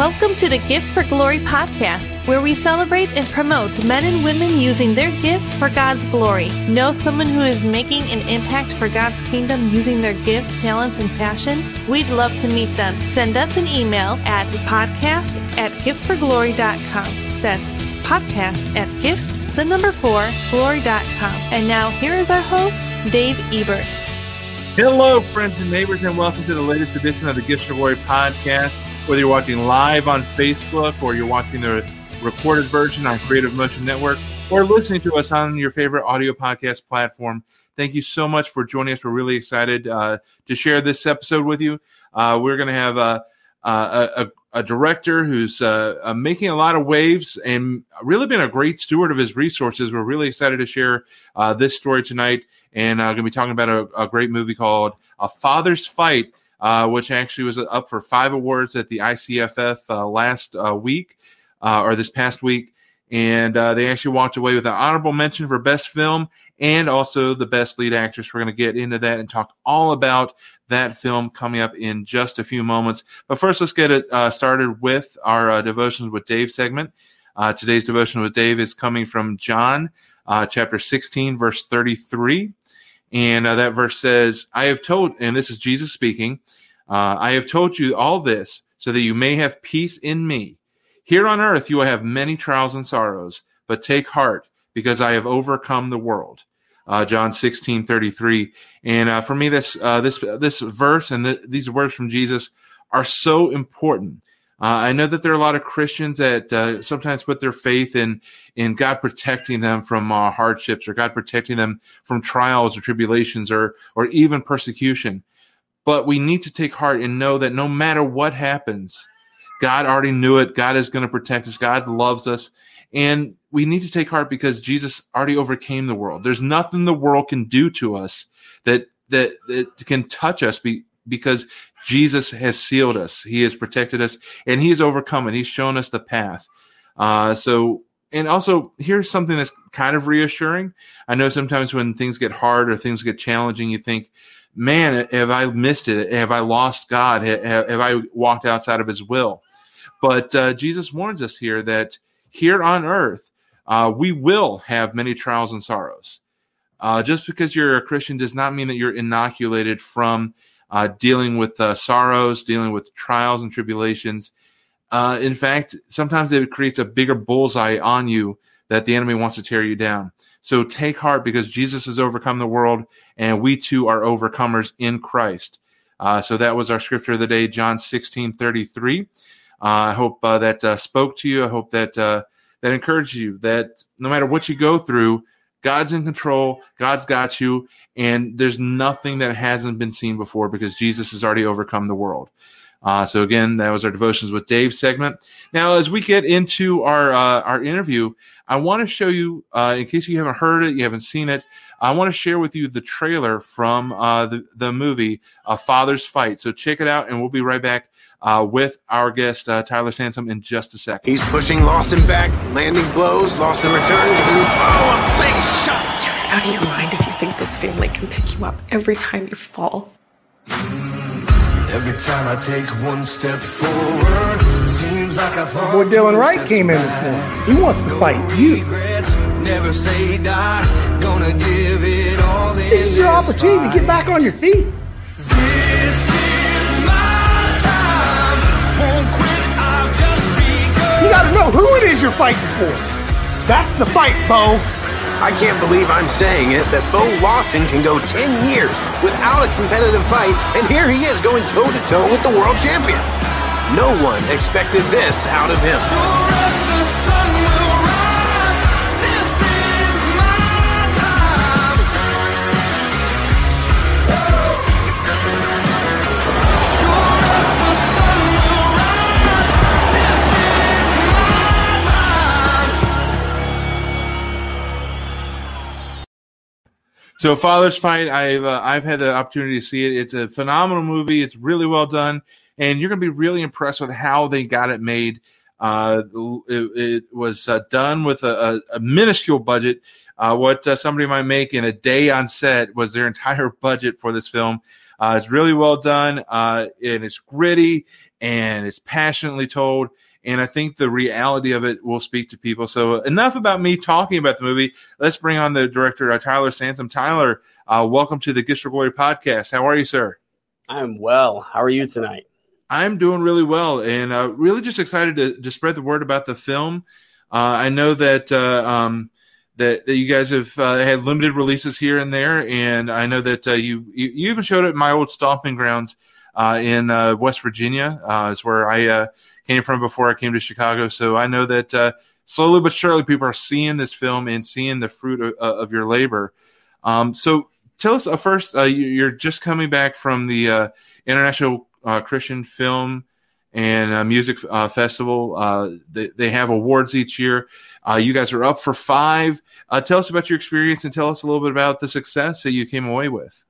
Welcome to the Gifts for Glory podcast, where we celebrate and promote men and women using their gifts for God's glory. Know someone who is making an impact for God's kingdom using their gifts, talents, and passions? We'd love to meet them. Send us an email at podcast at giftsforglory.com. That's podcast at gifts, the number four, glory.com. And now here is our host, Dave Ebert. Hello, friends and neighbors, and welcome to the latest edition of the Gifts for Glory podcast whether you're watching live on Facebook or you're watching the recorded version on Creative Motion Network or listening to us on your favorite audio podcast platform. Thank you so much for joining us. We're really excited uh, to share this episode with you. Uh, we're going to have a, a, a, a director who's uh, uh, making a lot of waves and really been a great steward of his resources. We're really excited to share uh, this story tonight, and I'm uh, going to be talking about a, a great movie called A Father's Fight uh, which actually was up for five awards at the ICFF uh, last uh, week uh, or this past week. And uh, they actually walked away with an honorable mention for best film and also the best lead actress. We're going to get into that and talk all about that film coming up in just a few moments. But first, let's get it started with our devotions with Dave segment. today's devotion with Dave is coming from John chapter 16, verse 33. And uh, that verse says, I have told, and this is Jesus speaking, uh, I have told you all this so that you may have peace in me. Here on earth you will have many trials and sorrows, but take heart because I have overcome the world. Uh, John 16, 33. And uh, for me, this, uh, this, this verse and the, these words from Jesus are so important I know that there are a lot of Christians that uh, sometimes put their faith in in God protecting them from uh, hardships or God protecting them from trials or tribulations or or even persecution. But we need to take heart and know that no matter what happens, God already knew it. God is going to protect us. God loves us. And we need to take heart because Jesus already overcame the world. There's nothing the world can do to us that that, that can touch us be, because Jesus has sealed us, He has protected us, and He overcome it. He's shown us the path. Uh, so, and also, here's something that's kind of reassuring. I know sometimes when things get hard or things get challenging, you think, man, have I missed it? Have I lost God? Have, have I walked outside of His will? But uh, Jesus warns us here that here on earth, uh, we will have many trials and sorrows. Uh, just because you're a Christian does not mean that you're inoculated from uh, dealing with uh, sorrows, dealing with trials and tribulations. Uh, in fact, sometimes it creates a bigger bullseye on you that the enemy wants to tear you down. So take heart because Jesus has overcome the world, and we too are overcomers in Christ. Uh, so that was our scripture of the day, John 16 33. Uh, I hope uh, that spoke to you. I hope that that encouraged you that no matter what you go through, God's in control. God's got you. And there's nothing that hasn't been seen before because Jesus has already overcome the world. Uh, so again, that was our devotions with Dave segment. Now, as we get into our uh, our interview, I want to show you, uh, in case you haven't heard it, you haven't seen it, I want to share with you the trailer from uh, the the movie "A Father's Fight." So check it out, and we'll be right back uh, with our guest uh, Tyler Sansom in just a second. He's pushing Lawson back, landing blows. Lawson returns. Oh, a big shot! You're out of your mind if you think this family can pick you up every time you fall. Every time I take one step forward, seems like I fall. Boy, Dylan Wright came in this morning. He wants to fight you. Never say die. Gonna give it all. This is your opportunity to get back on your feet. You gotta know who it is you're fighting for. That's the fight, Bo. I can't believe I'm saying it that Bo Lawson can go 10 years without a competitive fight, and here he is going toe to toe with the world champion. No one expected this out of him. So, Father's Fight, I've uh, I've had the opportunity to see it. It's a phenomenal movie. It's really well done, and you're going to be really impressed with how they got it made. Uh, it, it, was uh, done with a, a, minuscule budget. Uh, what uh, somebody might make in a day on set was their entire budget for this film. Uh, it's really well done, uh, and it's gritty and it's passionately told. And I think the reality of it will speak to people. So enough about me talking about the movie. Let's bring on the director, uh, Tyler Sansom. Tyler, uh, welcome to the Gifts for Glory podcast. How are you, sir? I'm well. How are you tonight? I'm doing really well, and uh, really just excited to, to spread the word about the film. Uh, I know that uh, um, that, that you guys have uh, had limited releases here and there, and I know that uh, you, you, you even showed it at my old stomping grounds in uh, West Virginia, uh, is where I uh, came from before I came to Chicago. So I know that uh, slowly but surely people are seeing this film and seeing the fruit of, uh, of your labor. Um, so tell us uh, first, uh, you- you're just coming back from the uh, International uh, Christian Film and uh, Music uh, Festival. Uh, they, they have awards each year. Uh, you guys are up for five. Uh, tell us about your experience and tell us a little bit about the success that you came away with.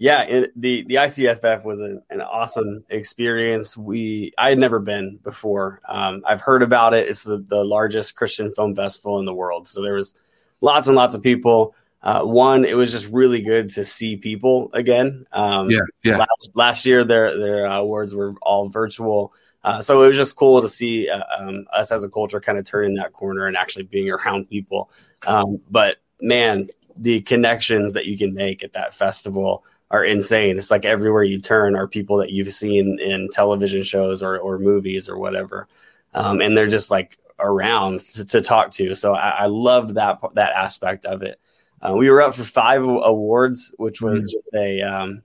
Yeah, it, the the ICFF was an, an awesome experience. We I had never been before. Um, I've heard about it. It's the the largest Christian film festival in the world. So there was lots and lots of people. Uh, one, it was just really good to see people again. Um, Yeah, yeah. Last, last year, their their uh, awards were all virtual. Uh, so it was just cool to see uh, um, us as a culture kind of turning that corner and actually being around people. Um, but man, the connections that you can make at that festival are insane. It's like everywhere you turn are people that you've seen in television shows or, or movies or whatever. Um, and they're just like around to, to talk to. So I, I loved that, that aspect of it. Uh, we were up for five awards, which was just a, um,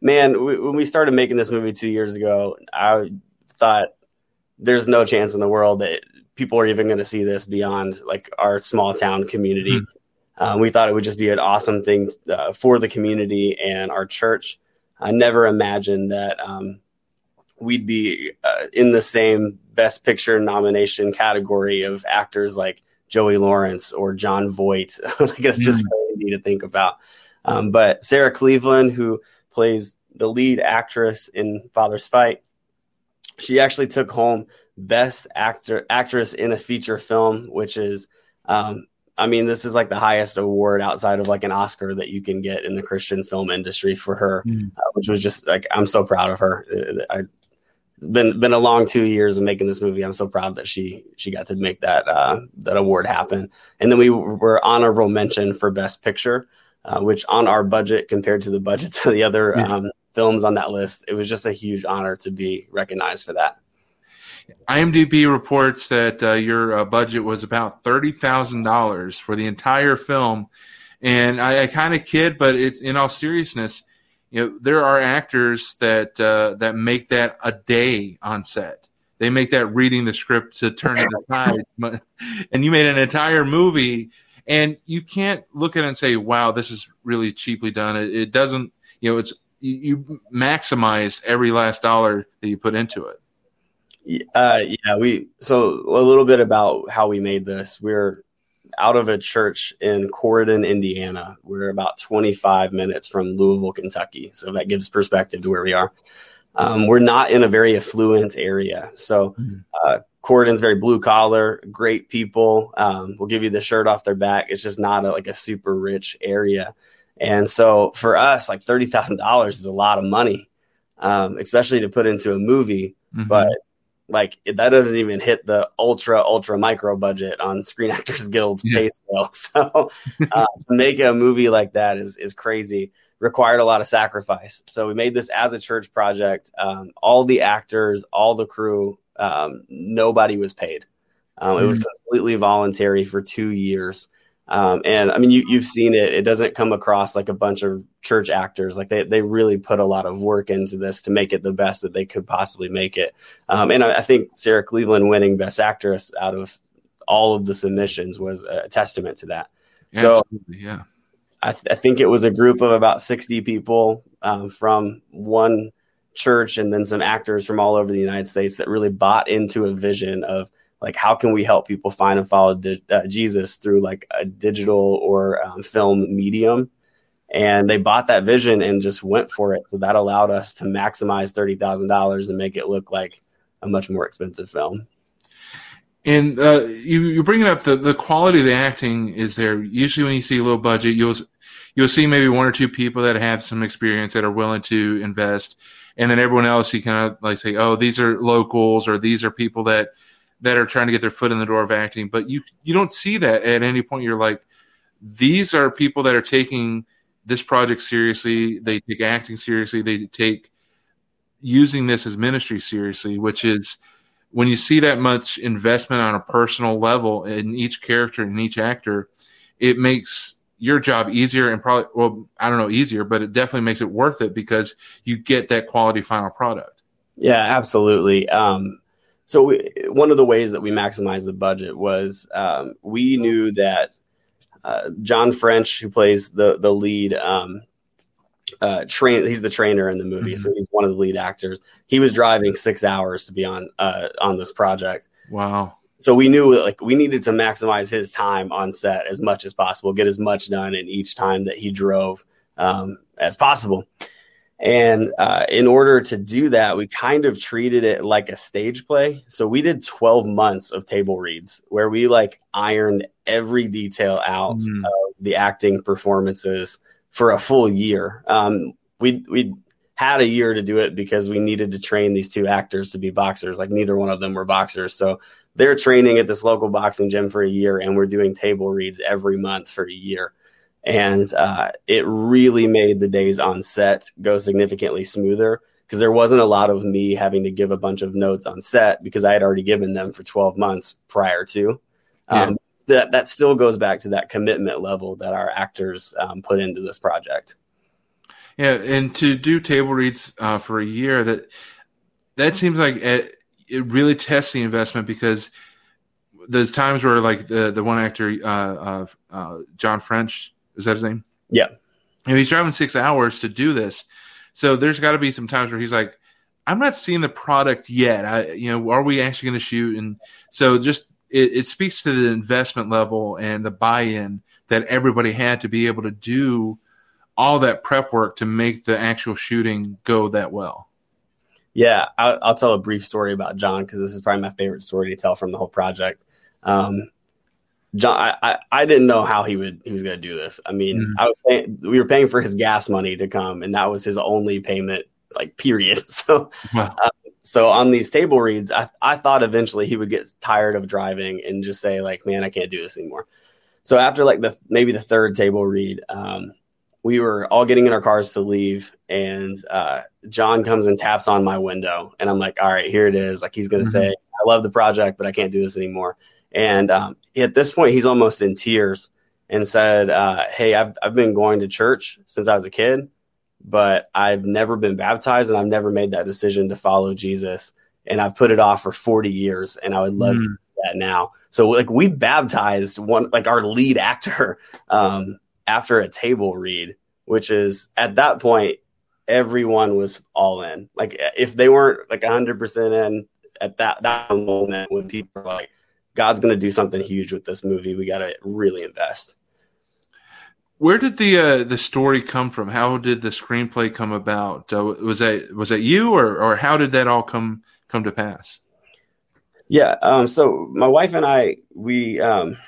man, we, when we started making this movie two years ago, I thought there's no chance in the world that people are even going to see this beyond like our small town community. Um, we thought it would just be an awesome thing uh, for the community and our church. I never imagined that um, we'd be uh, in the same Best Picture nomination category of actors like Joey Lawrence or Jon Voight. like it's just crazy to think about. Um, but Sarah Cleveland, who plays the lead actress in Father's Fight, she actually took home Best Actor Actress in a Feature Film, which is um, I mean, this is like the highest award outside of like an Oscar that you can get in the Christian film industry for her, uh, which was just like I'm so proud of her. Uh, I been been a long two years of making this movie. I'm so proud that she she got to make that uh, that award happen. And then we were honorable mention for Best Picture, uh, which on our budget compared to the budgets of the other Yeah. um, films on that list, it was just a huge honor to be recognized for that. IMDb reports that uh, your uh, budget was about thirty thousand dollars for the entire film, and I, I kind of kid, but it's in all seriousness. You know, there are actors that uh, that make that a day on set. They make that reading the script to turn it aside, and you made an entire movie, and you can't look at it and say, "Wow, this is really cheaply done." It, it doesn't. You know, it's you, you maximize every last dollar that you put into it. Uh, yeah, we so a little bit about how we made this. We're out of a church in Corydon, Indiana. We're about 25 minutes from Louisville, Kentucky. So that gives perspective to where we are. Um, we're not in a very affluent area. So uh, Corydon's very blue collar, great people. Um, will give you the shirt off their back. It's just not a, like a super rich area. And so for us, like thirty thousand dollars is a lot of money, um, especially to put into a movie. Mhm. But like that doesn't even hit the ultra ultra micro budget on Screen Actors Guild's Yeah. pay scale. So uh, to make a movie like that is is crazy. Required a lot of sacrifice. So we made this as a church project. Um, all the actors, all the crew, um, nobody was paid. Um, it was completely voluntary for two years. Um, and I mean, you, you've seen it. It doesn't come across like a bunch of church actors. Like they, they really put a lot of work into this to make it the best that they could possibly make it. Um, and I, I think Sarah Cleveland winning Best Actress out of all of the submissions was a testament to that. So yeah. I, th- I think it was a group of about 60 people um, from one church and then some actors from all over the United States that really bought into a vision of like how can we help people find and follow di- uh, Jesus through like a digital or um, film medium? And they bought that vision and just went for it. So that allowed us to maximize $30,000 and make it look like a much more expensive film. And uh, you you bring it up the the quality of the acting is there. Usually, when you see a low budget, you'll you'll see maybe one or two people that have some experience that are willing to invest, and then everyone else you kind of like say, oh, these are locals or these are people that that are trying to get their foot in the door of acting. But you you don't see that at any point. You're like, these are people that are taking this project seriously. They take acting seriously. They take using this as ministry seriously, which is when you see that much investment on a personal level in each character and each actor, it makes your job easier and probably well i don't know easier but it definitely makes it worth it because you get that quality final product yeah absolutely um, so we, one of the ways that we maximized the budget was um, we knew that uh, john french who plays the the lead um, uh, train he's the trainer in the movie mm-hmm. so he's one of the lead actors he was driving six hours to be on uh, on this project wow so we knew that like we needed to maximize his time on set as much as possible, get as much done in each time that he drove um, as possible. And uh, in order to do that, we kind of treated it like a stage play. So we did 12 months of table reads where we like ironed every detail out mm. of the acting performances for a full year. Um, we we had a year to do it because we needed to train these two actors to be boxers. Like neither one of them were boxers, so they're training at this local boxing gym for a year and we're doing table reads every month for a year and uh, it really made the days on set go significantly smoother because there wasn't a lot of me having to give a bunch of notes on set because i had already given them for 12 months prior to yeah. um, that, that still goes back to that commitment level that our actors um, put into this project yeah and to do table reads uh, for a year that that seems like it, it really tests the investment because there's times where like the the one actor uh, uh, uh, John French is that his name? Yeah, and he's driving six hours to do this, so there's got to be some times where he's like, I'm not seeing the product yet. I you know are we actually going to shoot? And so just it, it speaks to the investment level and the buy-in that everybody had to be able to do all that prep work to make the actual shooting go that well. Yeah, I'll, I'll, tell a brief story about John because this is probably my favorite story to tell from the whole project. Um, John, I, I, I, didn't know how he would he was going to do this. I mean, mm-hmm. I was paying, we were paying for his gas money to come, and that was his only payment, like period. So, wow. uh, so on these table reads, I, I thought eventually he would get tired of driving and just say like, "Man, I can't do this anymore." So after like the maybe the third table read, um, we were all getting in our cars to leave, and uh, John comes and taps on my window, and I'm like, "All right, here it is." Like he's going to mm-hmm. say, "I love the project, but I can't do this anymore." And um, at this point, he's almost in tears and said, uh, "Hey, I've I've been going to church since I was a kid, but I've never been baptized, and I've never made that decision to follow Jesus, and I've put it off for 40 years, and I would love mm. to do that now." So, like, we baptized one, like our lead actor, um, after a table read, which is at that point, everyone was all in. Like if they weren't like hundred percent in at that, that moment when people are like, God's going to do something huge with this movie. We got to really invest. Where did the uh, the story come from? How did the screenplay come about? Uh, was that was that you, or or how did that all come come to pass? Yeah, um, so my wife and I we um,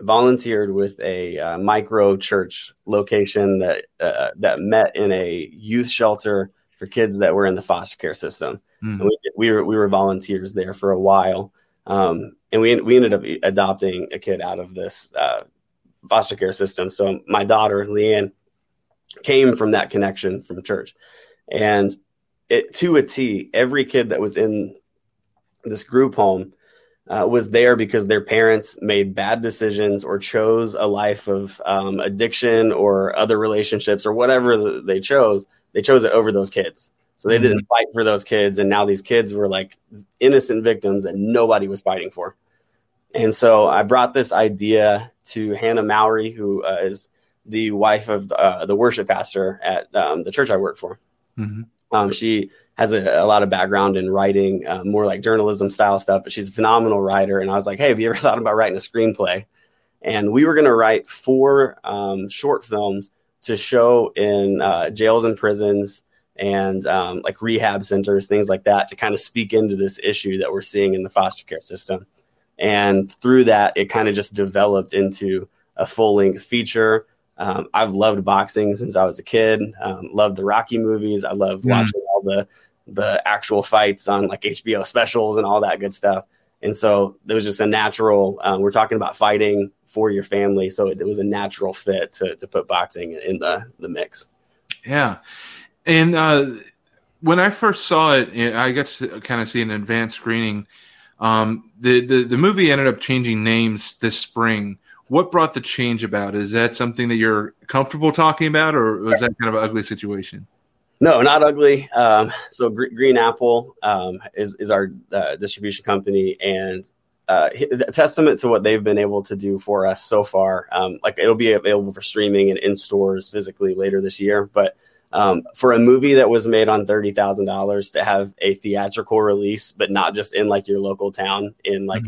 volunteered with a uh, micro church location that uh, that met in a youth shelter for kids that were in the foster care system. Mm-hmm. We, we, were we were volunteers there for a while, um, and we we ended up adopting a kid out of this uh, foster care system. So my daughter Leanne came from that connection from church, and it to a T, every kid that was in this group home uh, was there because their parents made bad decisions or chose a life of um, addiction or other relationships or whatever they chose. They chose it over those kids. So they mm-hmm. didn't fight for those kids. And now these kids were like innocent victims that nobody was fighting for. And so I brought this idea to Hannah Mowry, who uh, is the wife of uh, the worship pastor at um, the church I work for. Mm-hmm. Um, she has a, a, lot of background in writing, uh, more like journalism style stuff, but she's a phenomenal writer. And I was like, hey, have you ever thought about writing a screenplay? And we were going to write four um, short films to show in uh, jails and prisons and um, like rehab centers, things like that, to kind of speak into this issue that we're seeing in the foster care system. And through that, it kind of just developed into a full length feature Um, I've loved boxing since I was a kid. Um, loved the Rocky movies. I loved Mm. watching all the the actual fights on like HBO specials and all that good stuff. And so it was just a natural. Um, we're talking about fighting for your family, so it, it was a natural fit to to put boxing in the the mix. Yeah, and uh, when I first saw it, I got to kind of see an advanced screening. Um, the, the the movie ended up changing names this spring. What brought the change about? Is that something that you're comfortable talking about, or was that kind of an ugly situation? No, not ugly. Um, so Gre- Green Apple um, is is our uh, distribution company, and uh, a testament to what they've been able to do for us so far. Um, like it'll be available for streaming and in stores physically later this year. But um, for a movie that was made on thirty thousand dollars to have a theatrical release, but not just in like your local town, in like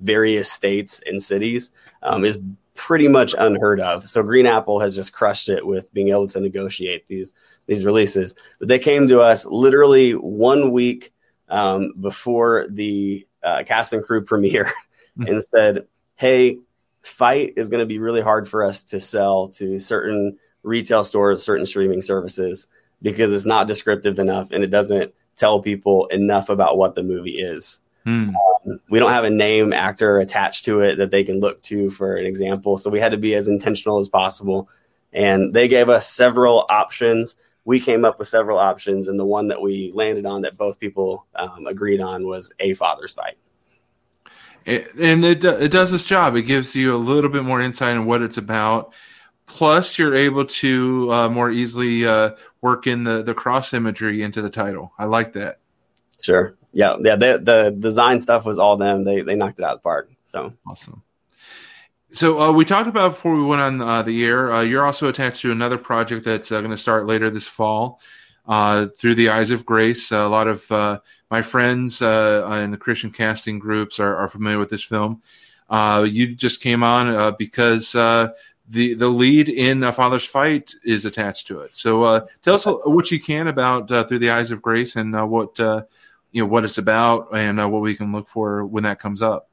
various states and cities, um, is pretty much unheard of. So Green Apple has just crushed it with being able to negotiate these these releases. But they came to us literally one week um, before the uh, cast and crew premiere and said, "Hey, Fight is going to be really hard for us to sell to certain retail stores, certain streaming services because it's not descriptive enough and it doesn't tell people enough about what the movie is." Hmm. we don't have a name actor attached to it that they can look to for an example. So we had to be as intentional as possible. And they gave us several options. We came up with several options, and the one that we landed on that both people um, agreed on was a father's fight. It- and it it does its job. It gives you a little bit more insight on what it's about. Plus, you're able to uh, more easily uh, work in the the cross imagery into the title. I like that. Sure. Yeah. Yeah. The, the design stuff was all them. They, they knocked it out of the park. So Awesome. So uh, we talked about before we went on uh, the air. Uh, you're also attached to another project that's uh, going to start later this fall, uh, through the eyes of grace. a lot of uh, my friends uh, in the Christian casting groups are, are familiar with this film. Uh, you just came on uh, because uh, the the lead in a Father's Fight is attached to it. So uh, tell us what you can about uh, through the eyes of grace and uh, what uh, you know what it's about and uh, what we can look for when that comes up.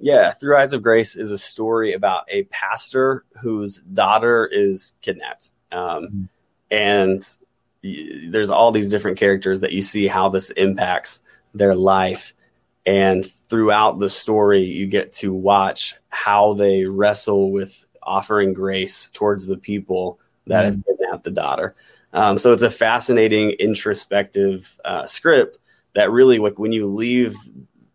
Yeah, Through Eyes of Grace is a story about a pastor whose daughter is kidnapped. Um, and y- there's all these different characters that you see how this impacts their life. And throughout the story, you get to watch how they wrestle with offering grace towards the people that have kidnapped the daughter. Um, so it's a fascinating, introspective uh, script that really, like, when you leave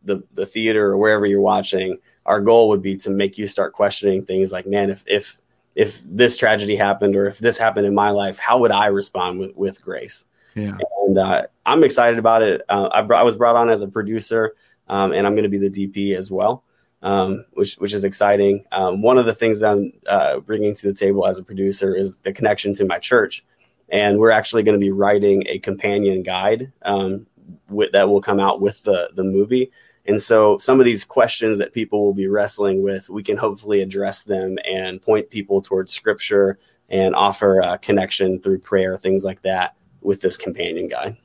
the, the theater or wherever you're watching, our goal would be to make you start questioning things like, man, if if if this tragedy happened or if this happened in my life, how would I respond with, with grace? Yeah. And uh, I'm excited about it. Uh, I, brought, I was brought on as a producer, um, and I'm going to be the DP as well, um, which which is exciting. Um, one of the things that I'm uh, bringing to the table as a producer is the connection to my church, and we're actually going to be writing a companion guide um, with, that will come out with the the movie. And so, some of these questions that people will be wrestling with, we can hopefully address them and point people towards Scripture and offer a connection through prayer, things like that, with this companion guide.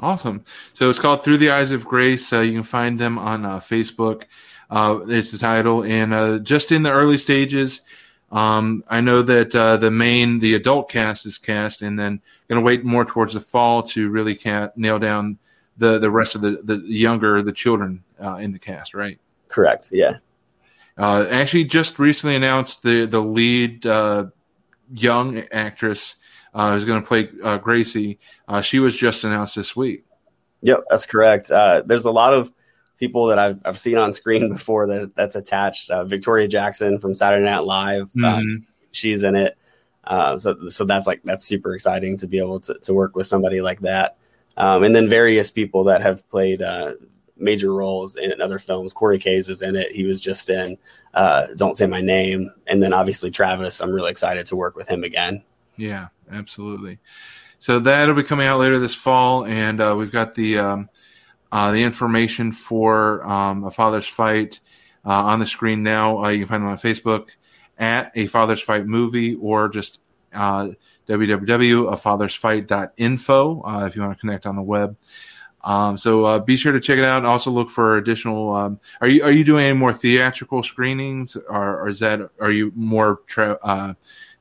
Awesome. So it's called Through the Eyes of Grace. Uh, you can find them on uh, Facebook. Uh, it's the title, and uh, just in the early stages. Um, I know that uh, the main, the adult cast is cast, and then going to wait more towards the fall to really ca- nail down the the rest of the the younger, the children uh, in the cast. Right. Correct. Yeah. Uh, actually, just recently announced the the lead uh, young actress uh, who's going to play uh, Gracie. Uh, she was just announced this week. Yep, that's correct. Uh, there's a lot of people that I've, I've seen on screen before that that's attached. Uh, Victoria Jackson from Saturday Night Live, uh, Mhm. she's in it. Uh, so so that's like that's super exciting to be able to, to work with somebody like that. Um, and then various people that have played uh, major roles in other films. Corey Kays is in it. He was just in uh, Don't Say My Name, and then obviously Travis. I'm really excited to work with him again. Yeah, absolutely. So that'll be coming out later this fall, and uh, we've got the um, uh, the information for um, a father's fight uh, on the screen now. Uh, you can find them on Facebook at a father's fight movie, or just uh, www.afathersfight.info uh, if you want to connect on the web. Um, so uh, be sure to check it out also look for additional. Um, are you are you doing any more theatrical screenings, or, or is that are you more tra- uh,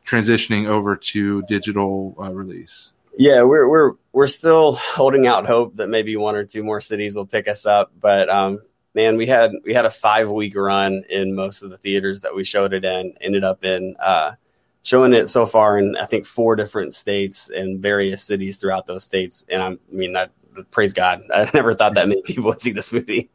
transitioning over to digital uh, release? Yeah, we're we're we're still holding out hope that maybe one or two more cities will pick us up. But um, man, we had we had a five week run in most of the theaters that we showed it in. Ended up in uh, showing it so far in I think four different states and various cities throughout those states. And I mean, praise God, I never thought that many people would see this movie.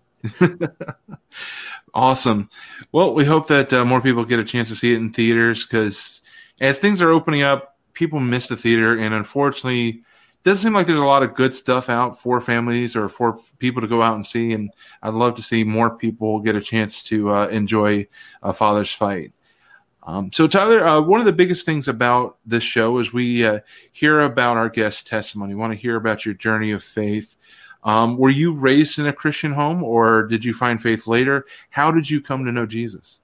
awesome. Well, we hope that uh, more people get a chance to see it in theaters because as things are opening up, people miss the theater, and unfortunately, it doesn't seem like there's a lot of good stuff out for families or for people to go out and see. And I'd love to see more people get a chance to uh, enjoy a Father's Fight. Um, so, Tyler, uh, one of the biggest things about this show is we uh, hear about our guest testimony. We want to hear about your journey of faith. Um, were you raised in a Christian home or did you find faith later? How did you come to know Jesus?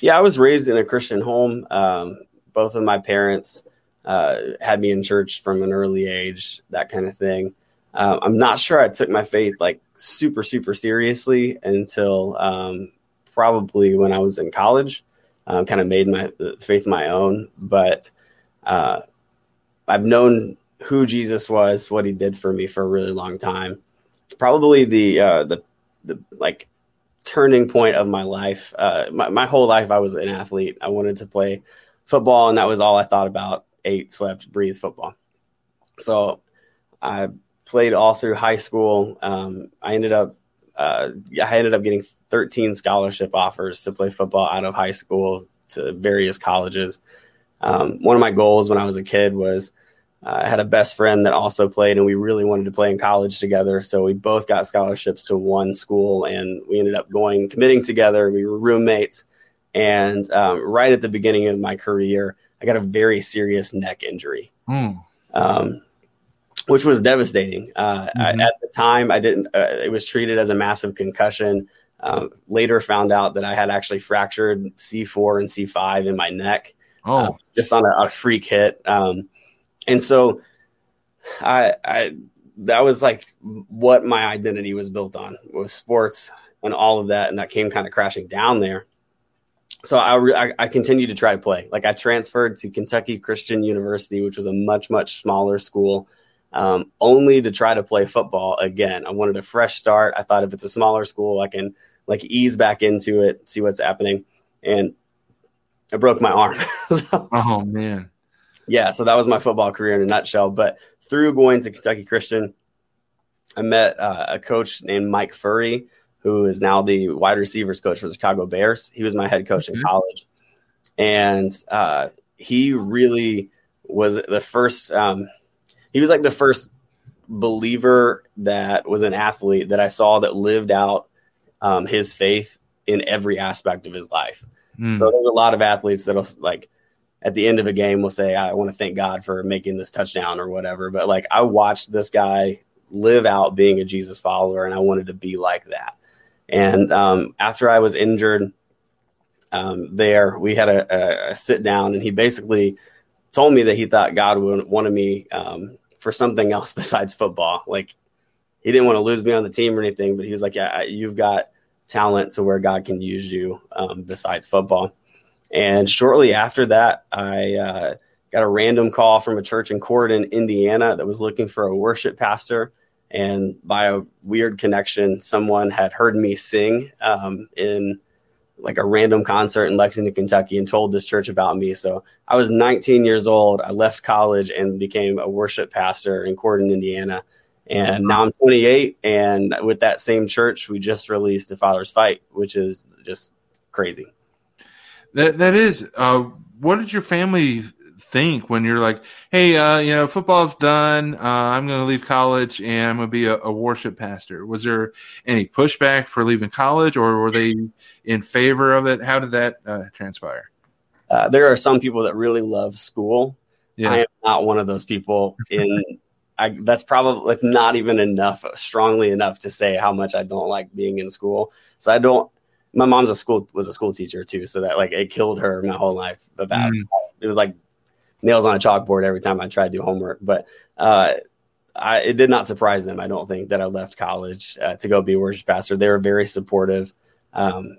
Yeah, I was raised in a Christian home. Um, both of my parents uh, had me in church from an early age, that kind of thing. Uh, I'm not sure I took my faith like super, super seriously until um, probably when I was in college. Um, kind of made my faith my own, but uh, I've known who Jesus was, what he did for me for a really long time. Probably the uh, the the like turning point of my life. Uh, my, my whole life, I was an athlete. I wanted to play football, and that was all I thought about ate, slept, breathed football. So I played all through high school. Um, I ended up uh, I ended up getting 13 scholarship offers to play football out of high school to various colleges. Um, one of my goals when I was a kid was uh, I had a best friend that also played, and we really wanted to play in college together. So we both got scholarships to one school, and we ended up going committing together. We were roommates, and um, right at the beginning of my career, I got a very serious neck injury, mm. um, which was devastating. Uh, mm-hmm. I, at the time, I didn't. Uh, it was treated as a massive concussion. Um, later, found out that I had actually fractured C4 and C5 in my neck, oh. uh, just on a, a, freak hit. Um, and so, I, I that was like what my identity was built on was sports and all of that, and that came kind of crashing down there so I, I, I continued to try to play. Like I transferred to Kentucky Christian University, which was a much much smaller school, um, only to try to play football again. I wanted a fresh start. I thought if it's a smaller school, I can like ease back into it, see what's happening, and I broke my arm. so, oh man, yeah. So that was my football career in a nutshell. But through going to Kentucky Christian, I met uh, a coach named Mike Furrey who is now the wide receivers coach for the Chicago Bears. He was my head coach mm-hmm. in college, and uh, he really was the first. Um, he was like the first believer that was an athlete that I saw that lived out um, his faith in every aspect of his life. Mm. So there's a lot of athletes that'll like at the end of a game will say, I want to thank God for making this touchdown or whatever. But like I watched this guy live out being a Jesus follower and I wanted to be like that. And um, after I was injured um, there, we had a, a, sit down, and he basically told me that he thought God wanted me um, for something else besides football. Like he didn't want to lose me on the team or anything, but he was like, "Yeah, you've got talent to where God can use you um, besides football." And shortly after that, I uh, got a random call from a church in Corydon, Indiana, that was looking for a worship pastor and by a weird connection, someone had heard me sing um, in like a random concert in Lexington, Kentucky, and told this church about me. So I was 19 years old. I left college and became a worship pastor in Corydon, Indiana. And now I'm 28, and with that same church, we just released "The Father's Fight," which is just crazy. That that is. Uh, what did your family think when you're like, hey, uh, you know, football's done. Uh, I'm going to leave college and I'm going to be a, a, worship pastor. Was there any pushback for leaving college or were they in favor of it? How did that uh, transpire? Uh, there are some people that really love school. Yeah. I am not one of those people. In I, that's probably that's not even enough, strongly enough to say how much I don't like being in school. So I don't. My mom's a school was a school teacher too, so that like it killed her my whole life. About mm. it was like nails on a chalkboard every time I try to do homework. But uh, I, it did not surprise them. I don't think that I left college uh, to go be a worship pastor. They were very supportive. Um,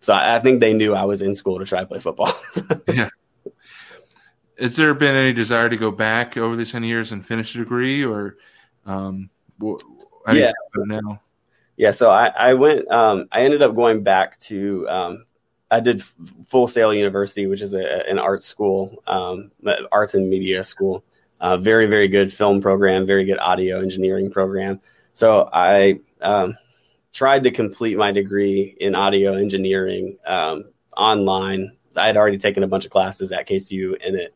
so I, I, think they knew I was in school to try to play football. yeah. Has there been any desire to go back over these 10 years and finish a degree or, um, yeah. now? Yeah. So I, I went, um, I ended up going back to, um, I did Full Sail University, which is a, an art school, um, arts and media school. Uh, very, very good film program, very good audio engineering program. So I um, tried to complete my degree in audio engineering um, online. I had already taken a bunch of classes at KCU in it.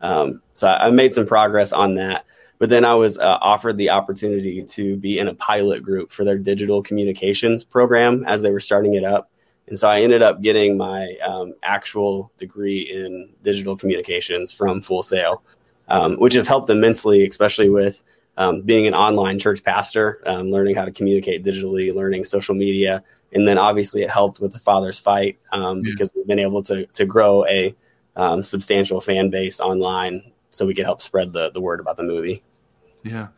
Um, so I, made some progress on that. But then I was uh, offered the opportunity to be in a pilot group for their digital communications program as they were starting it up. And so I ended up getting my um, actual degree in digital communications from Full Sail um, which has helped immensely, especially with um, being an online church pastor, um, learning how to communicate digitally, learning social media, and then obviously it helped with the Father's Fight um, yeah. because we've been able to to grow a um, substantial fan base online, so we could help spread the the word about the movie. Yeah,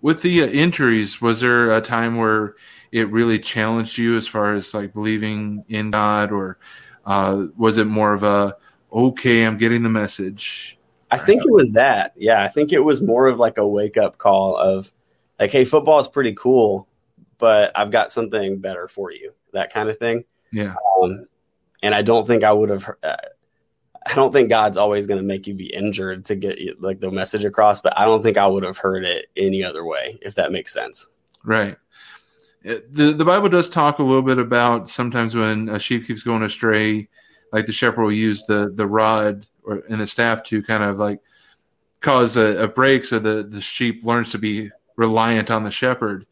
with the uh, injuries, was there a time where it really challenged you as far as like believing in God, or uh, was it more of a okay, I'm getting the message? I think it was that. Yeah, I think it was more of like a wake up call of like, hey, football is pretty cool, but I've got something better for you. That kind of thing. Yeah. Um, and I don't think I would have. Uh, I don't think God's always going to make you be injured to get you, like the message across, but I don't think I would have heard it any other way, if that makes sense. Right. The the Bible does talk a little bit about sometimes when a sheep keeps going astray, like the shepherd will use the the rod or and the staff to kind of like cause a, a break so the the sheep learns to be reliant on the shepherd.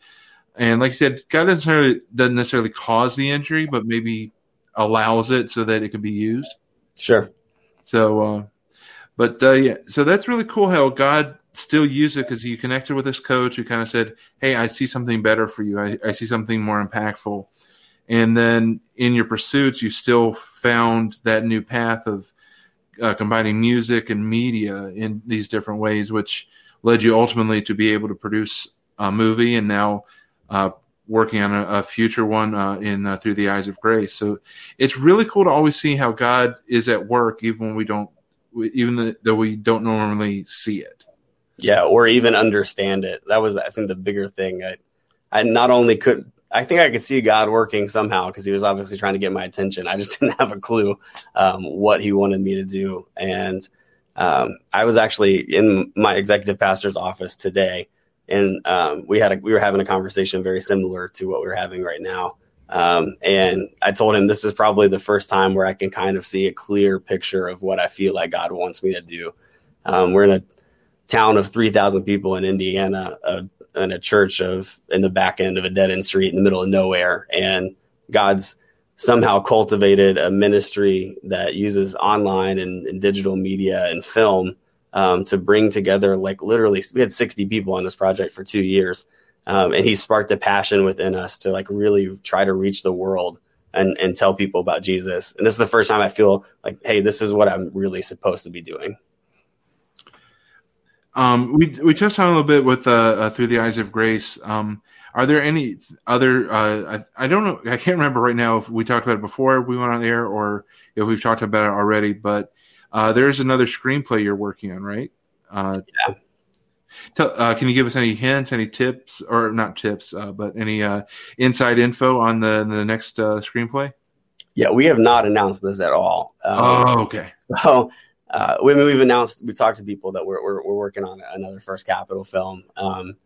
And like you said, God doesn't necessarily, doesn't necessarily cause the injury, but maybe allows it so that it can be used. Sure. So, uh, but uh, yeah, so that's really cool how God still use it because you connected with this coach who kind of said, "Hey, I see something better for you. I, I see something more impactful." And then in your pursuits, you still found that new path of uh, combining music and media in these different ways, which led you ultimately to be able to produce a movie and now uh, working on a, a future one uh, in uh, Through the Eyes of Grace. So it's really cool to always see how God is at work, even when we don't, even though we don't normally see it. Yeah, or even understand it. That was, I think, the bigger thing. I, I not only could I think I could see God working somehow because he was obviously trying to get my attention. I just didn't have a clue um, what he wanted me to do. And um, I was actually in my executive pastor's office today, and um, we had a, we were having a conversation very similar to what we're having right now. Um, and I told him this is probably the first time where I can kind of see a clear picture of what I feel like God wants me to do. Um, we're in a town of 3,000 people in Indiana, a in a church of in the back end of a dead end street in the middle of nowhere. And God's somehow cultivated a ministry that uses online and, and digital media and film um, to bring together like literally we had 60 people on this project for two years. Um, and he sparked a passion within us to like really try to reach the world and, and tell people about Jesus. And this is the first time I feel like, hey, this is what I'm really supposed to be doing. Um, we we touched on a little bit with uh, uh, through the eyes of grace. Um, are there any other? Uh, I, I, don't know. I can't remember right now if we talked about it before we went on air or if we've talked about it already. But uh, there's another screenplay you're working on, right? Uh, yeah. Tell, uh, can you give us any hints, any tips, or not tips, but any inside info on the the next screenplay? Yeah, we have not announced this at all. Um, oh, okay. So uh, we, we've announced, we've talked to people that we're, we're, we're working on another First Capital film. Um,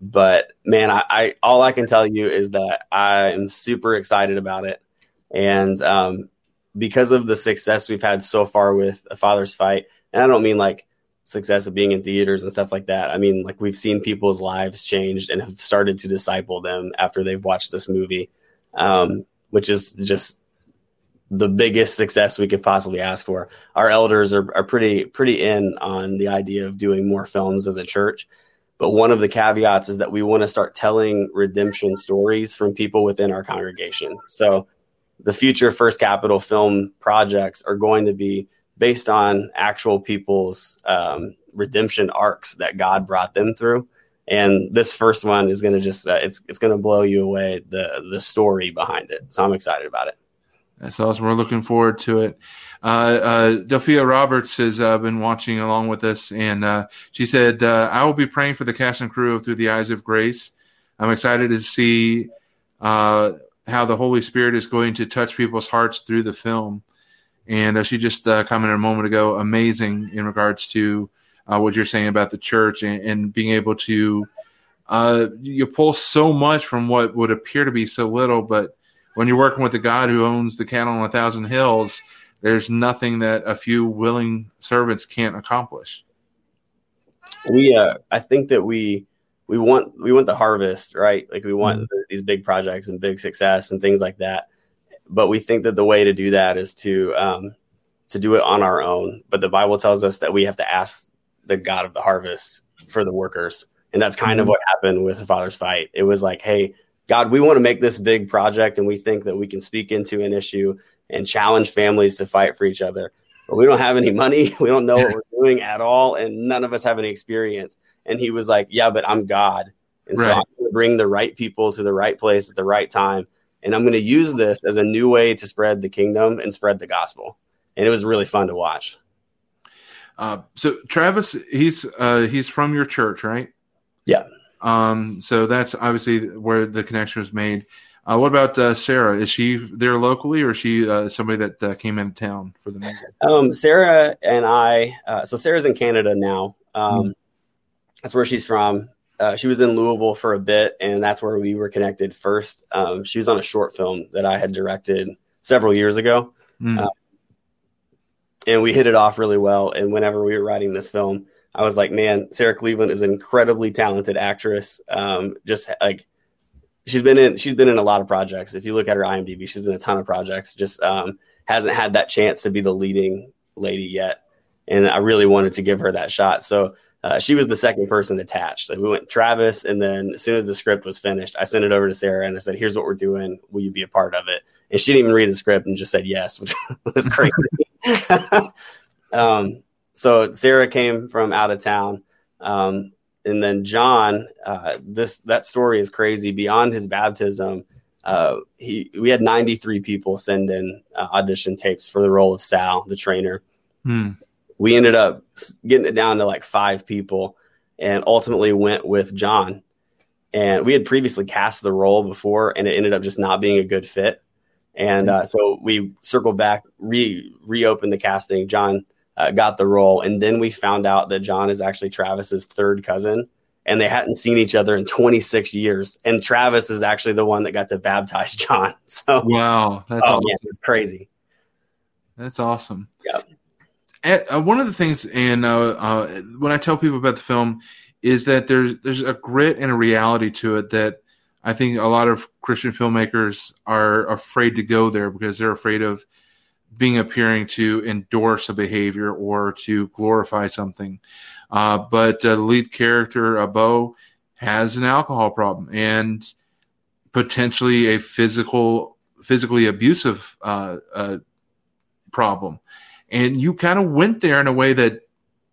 but man, I, I, all I can tell you is that I am super excited about it. And um, because of the success we've had so far with A Father's Fight, and I don't mean like success of being in theaters and stuff like that. I mean, like we've seen people's lives changed and have started to disciple them after they've watched this movie, um, which is just the biggest success we could possibly ask for. Our elders are, are pretty pretty in on the idea of doing more films as a church. But one of the caveats is that we want to start telling redemption stories from people within our congregation. So the future First Capital film projects are going to be based on actual people's um, redemption arcs that God brought them through. And this first one is going to just uh, it's it's going to blow you away the the story behind it. So I'm excited about it. That's awesome. We're looking forward to it. Uh, uh, Delphia Roberts has uh, been watching along with us, and uh, she said, uh, "I will be praying for the cast and crew of Through the Eyes of Grace. I'm excited to see uh, how the Holy Spirit is going to touch people's hearts through the film." And she just commented a moment ago, amazing in regards to what you're saying about the church and, and being able to you pull so much from what would appear to be so little, but when you're working with the God who owns the cattle on a thousand hills, there's nothing that a few willing servants can't accomplish. We, uh, I think that we, we want, we want the harvest, right? Like we want mm-hmm. these big projects and big success and things like that. But we think that the way to do that is to, um, to do it on our own. But the Bible tells us that we have to ask the God of the harvest for the workers. And that's kind mm-hmm. of what happened with the Father's Fight. It was like, hey, God, we want to make this big project and we think that we can speak into an issue and challenge families to fight for each other. But we don't have any money. We don't know what we're doing at all. And none of us have any experience. And he was like, Yeah, but I'm God. And right. so I'm going to bring the right people to the right place at the right time. And I'm going to use this as a new way to spread the kingdom and spread the gospel. And it was really fun to watch. Uh, so Travis, he's uh, he's from your church, right? Yeah. Um, so that's obviously where the connection was made. Uh, what about uh, Sarah? Is she there locally, or is she uh, somebody that uh, came into town for the movie? Um, Sarah and I. Uh, so Sarah's in Canada now. Um, mm That's where she's from. Uh, she was in Louisville for a bit, and that's where we were connected first. Um, she was on a short film that I had directed several years ago, mm and we hit it off really well. And whenever we were writing this film, I was like, man, Sarah Cleveland is an incredibly talented actress. Um, just like she's been in, she's been in a lot of projects. If you look at her IMDb, she's in a ton of projects. Just um, hasn't had that chance to be the leading lady yet, and I really wanted to give her that shot. So uh, she was the second person attached. Like we went Travis, and then as soon as the script was finished, I sent it over to Sarah and I said, "Here's what we're doing. Will you be a part of it?" And she didn't even read the script and just said yes, which was crazy. um, so Sarah came from out of town. Um, and then John, uh, this that story is crazy. Beyond his baptism, uh, he we had 93 people send in uh, audition tapes for the role of Sal, the trainer. Hmm. We ended up getting it down to like five people, and ultimately went with John. And we had previously cast the role before, and it ended up just not being a good fit. And uh, so we circled back, re reopened the casting. John uh, got the role. And then we found out that John is actually Travis's third cousin, and they hadn't seen each other in 26 years. And Travis is actually the one that got to baptize John. So wow, that's oh, awesome. it's crazy. That's awesome. Yeah. Uh, one of the things, and uh, uh, when I tell people about the film, is that there's there's a grit and a reality to it that I think a lot of Christian filmmakers are afraid to go there because they're afraid of being appearing to endorse a behavior or to glorify something. Uh, but uh, the lead character, uh, Bo, has an alcohol problem and potentially a physical, physically abusive uh, uh, problem. And you kind of went there in a way that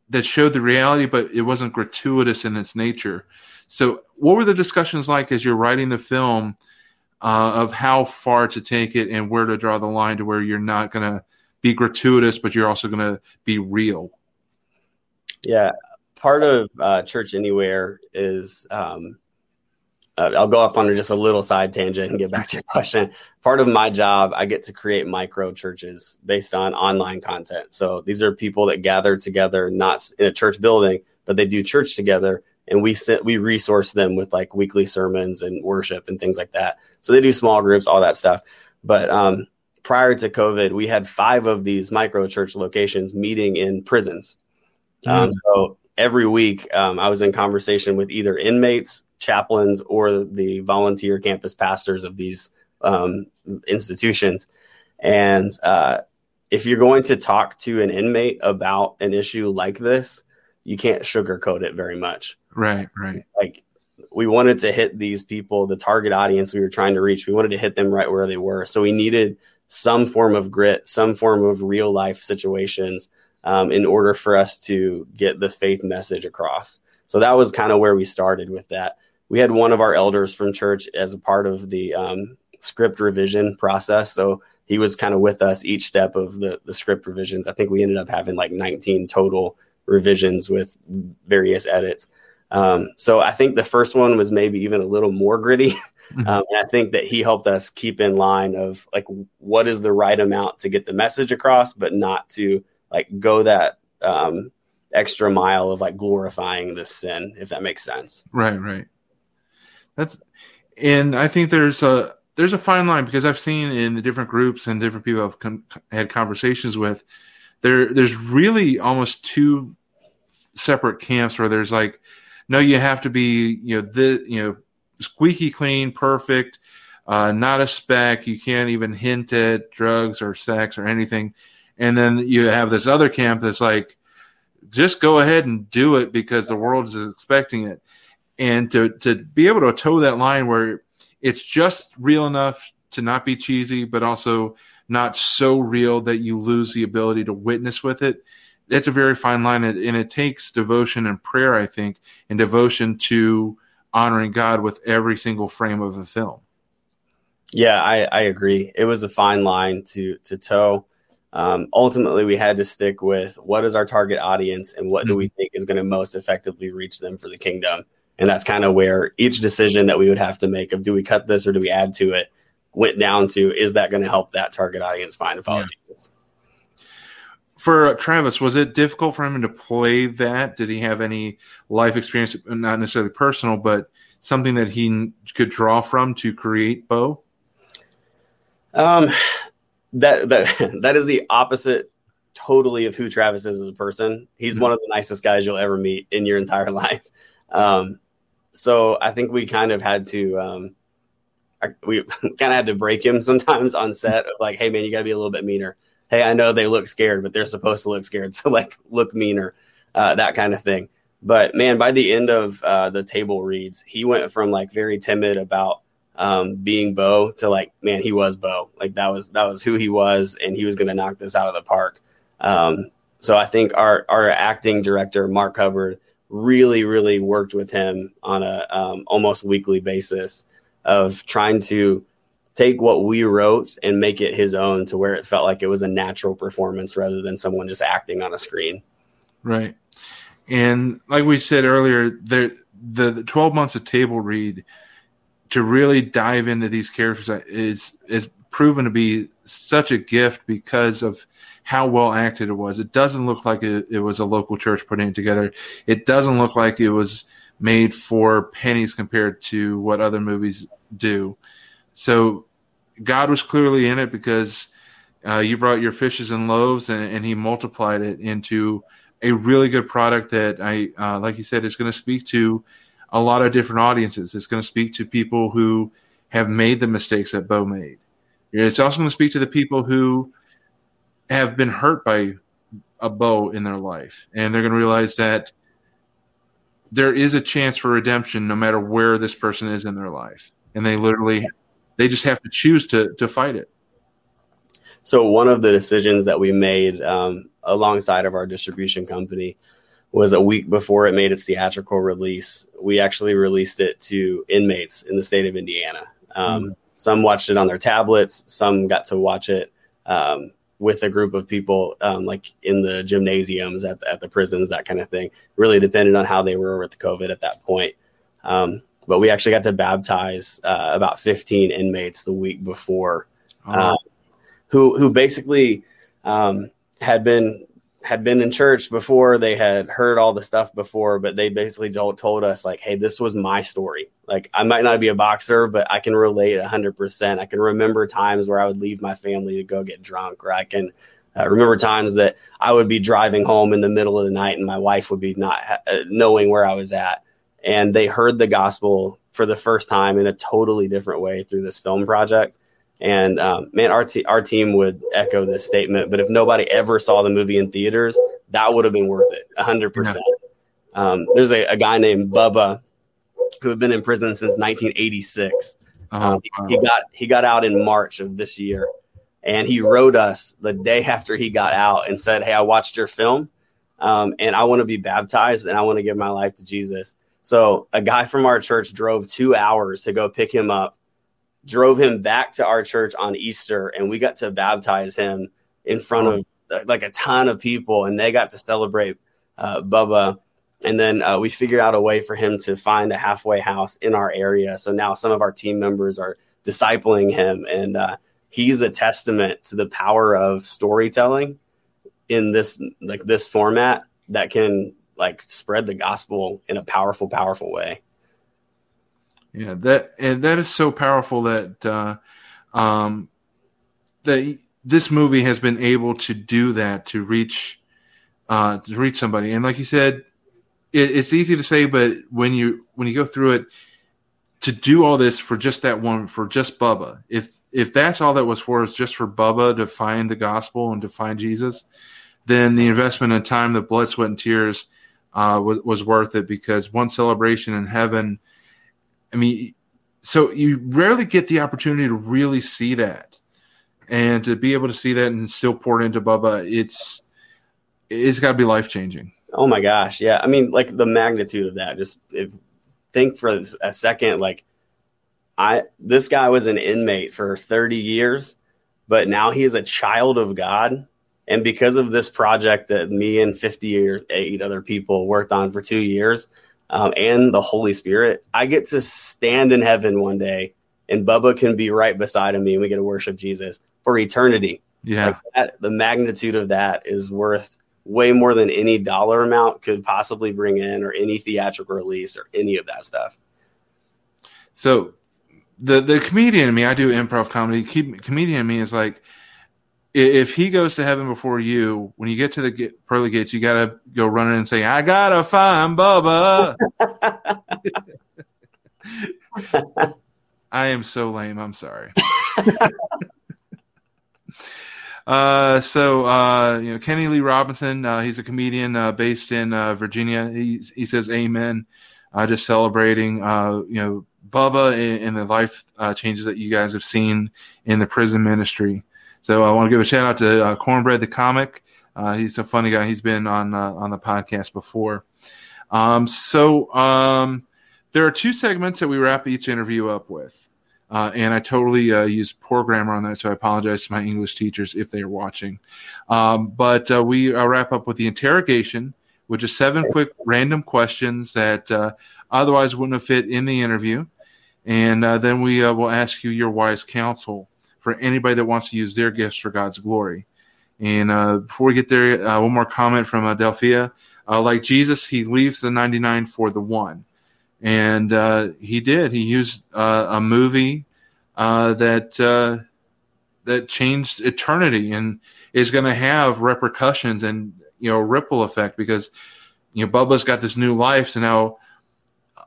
that showed the reality, but it wasn't gratuitous in its nature. So, what were the discussions like as you're writing the film? Uh, of how far to take it and where to draw the line to where you're not going to be gratuitous, but you're also going to be real. Yeah, part of uh, Church Anywhere is um, uh, I'll go off on just a little side tangent and get back to your question. Part of my job, I get to create micro churches based on online content. So these are people that gather together, not in a church building, but they do church together and we sit, we resource them with like weekly sermons and worship and things like that. So they do small groups, all that stuff. But um, prior to COVID, we had five of these micro church locations meeting in prisons. Um, so every week, um, I was in conversation with either inmates, chaplains, or the volunteer campus pastors of these um, institutions. And uh, if you're going to talk to an inmate about an issue like this, you can't sugarcoat it very much. Right, right. Like we wanted to hit these people, the target audience we were trying to reach. We wanted to hit them right where they were. So we needed some form of grit, some form of real life situations um, in order for us to get the faith message across. So that was kind of where we started with that. We had one of our elders from church as a part of the um, script revision process. So he was kind of with us each step of the, the script revisions. I think we ended up having like 19 total revisions with various edits. Um, so I think the first one was maybe even a little more gritty. Mm-hmm. Um, and I think that he helped us keep in line of like what is the right amount to get the message across, but not to like go that um, extra mile of like glorifying the sin, if that makes sense. Right, right. That's and I think there's a there's a fine line because I've seen in the different groups and different people I've con- had conversations with there there's really almost two separate camps where there's like no you have to be you know the you know squeaky clean perfect uh, not a speck. You can't even hint at drugs or sex or anything. And then you have this other camp that's like just go ahead and do it because the world is expecting it. And to to be able to toe that line where it's just real enough to not be cheesy but also not so real that you lose the ability to witness with it. It's a very fine line and it takes devotion and prayer i think and devotion to honoring god with every single frame of the film. Yeah i, I agree. It was a fine line to to toe. Um, ultimately we had to stick with what is our target audience and what mm-hmm. do we think is going to most effectively reach them for the kingdom. And that's kind of where each decision that we would have to make of do we cut this or do we add to it went down to is that going to help that target audience find and follow yeah. Jesus? For uh, Travis, was it difficult for him to play that? Did he have any life experience, not necessarily personal, but something that he could draw from to create Bo? Um, that that that is the opposite totally of who Travis is as a person. He's mm-hmm. one of the nicest guys you'll ever meet in your entire life. Um, so I think we kind of had to um, we kind of had to break him sometimes on set of like, hey man, you got to be a little bit meaner. Hey, I know they look scared, but they're supposed to look scared, so like look meaner, uh, that kind of thing. But man, by the end of uh, the table reads, he went from like very timid about um, being Bo to like, man, he was Bo. Like that was that was who he was, and he was going to knock this out of the park. Um, so I think our our acting director Mark Hubbard really really worked with him on a um, almost weekly basis of trying to take what we wrote and make it his own to where it felt like it was a natural performance rather than someone just acting on a screen. Right. And like we said earlier, there the, the 12 months of table read to really dive into these characters is is proven to be such a gift because of how well acted it was. It doesn't look like it, it was a local church putting it together. It doesn't look like it was made for pennies compared to what other movies do. So God was clearly in it because uh, you brought your fishes and loaves and, and, He multiplied it into a really good product that I, uh, like you said, is going to speak to a lot of different audiences. It's going to speak to people who have made the mistakes that Bo made. It's also going to speak to the people who have been hurt by a Bo in their life, and they're going to realize that there is a chance for redemption no matter where this person is in their life. And they literally they just have to choose to to fight it. So one of the decisions that we made um, alongside of our distribution company was a week before it made its theatrical release we actually released it to inmates in the state of indiana. Um, mm. some watched it on their tablets some got to watch it um, with a group of people, um, like in the gymnasiums at the, at the prisons, that kind of thing. Really depended on how they were with the COVID at that point. Um, but we actually got to baptize uh, about 15 inmates the week before, uh, who who basically um, had been had been in church before they had heard all the stuff before but they basically told, us like hey this was my story. Like i might not be a boxer but i can relate 100% i can remember times where i would leave my family to go get drunk or i can uh, remember times that i would be driving home in the middle of the night and my wife would be not uh, knowing where i was at. And they heard the gospel for the first time in a totally different way through this film project and um, man, our, te- our team would echo this statement. But if nobody ever saw the movie in theaters, that would have been worth it, 100%. Um, there's a, a, guy named Bubba who had been in prison since 1986. Oh, um, he, he got he got out in March of this year, and he wrote us the day after he got out and said, "Hey, I watched your film. um, and I want to be baptized and I want to give my life to Jesus. So a guy from our church drove two hours to go pick him up, drove him back to our church on Easter, and we got to baptize him in front of like a ton of people, and they got to celebrate uh, Bubba. And then uh, we figured out a way for him to find a halfway house in our area. So now some of our team members are discipling him, and uh, he's a testament to the power of storytelling in this like this format that can like spread the gospel in a powerful, powerful way. Yeah, that and that is so powerful that uh, um, that this movie has been able to do that to reach uh, to reach somebody. And like you said, it, it's easy to say, but when you when you go through it, to do all this for just that one, for just Bubba, if if that's all that was for is just for Bubba to find the gospel and to find Jesus, then the investment in time, the blood, sweat, and tears uh, was, was worth it because one celebration in heaven. I mean, so you rarely get the opportunity to really see that, and to be able to see that and still pour it into Bubba, it's it's got to be life changing. Oh my gosh, yeah. I mean, like the magnitude of that. Just if, think for a second, like I this guy was an inmate for 30 years, but now he is a child of God and because of this project that me and 50 or eight other people worked on for two years, um, and the Holy Spirit, I get to stand in heaven one day and Bubba can be right beside of me and we get to worship Jesus for eternity. Yeah. Like that, the magnitude of that is worth way more than any dollar amount could possibly bring in or any theatrical release or any of that stuff. So the the comedian in me, I do improv comedy. Comedian in me is like, if he goes to heaven before you, when you get to the pearly gates, you got to go running and say, "I gotta find Bubba." I am so lame. I'm sorry. uh, so uh, you know, Kenny Lee Robinson. Uh, he's a comedian uh, based in uh, Virginia. He he says, "Amen." Uh, just celebrating, you know, Bubba and, and the life changes that you guys have seen in the prison ministry. So I want to give a shout out to uh, Cornbread the comic. Uh, he's a funny guy. He's been on uh, on the podcast before. Um, so um, there are two segments that we wrap each interview up with. Uh, and I totally uh, use poor grammar on that, so I apologize to my English teachers if they're watching. Um, but uh, we wrap up with the interrogation, which is seven quick random questions that otherwise wouldn't have fit in the interview. And then we will ask you your wise counsel for anybody that wants to use their gifts for God's glory. And uh, before we get there, uh, one more comment from Adelphia. Uh, like Jesus, he leaves the 99 for the one. And uh, he did. He used uh, a movie uh, that that changed eternity and is going to have repercussions and you know ripple effect because you know Bubba's got this new life, so now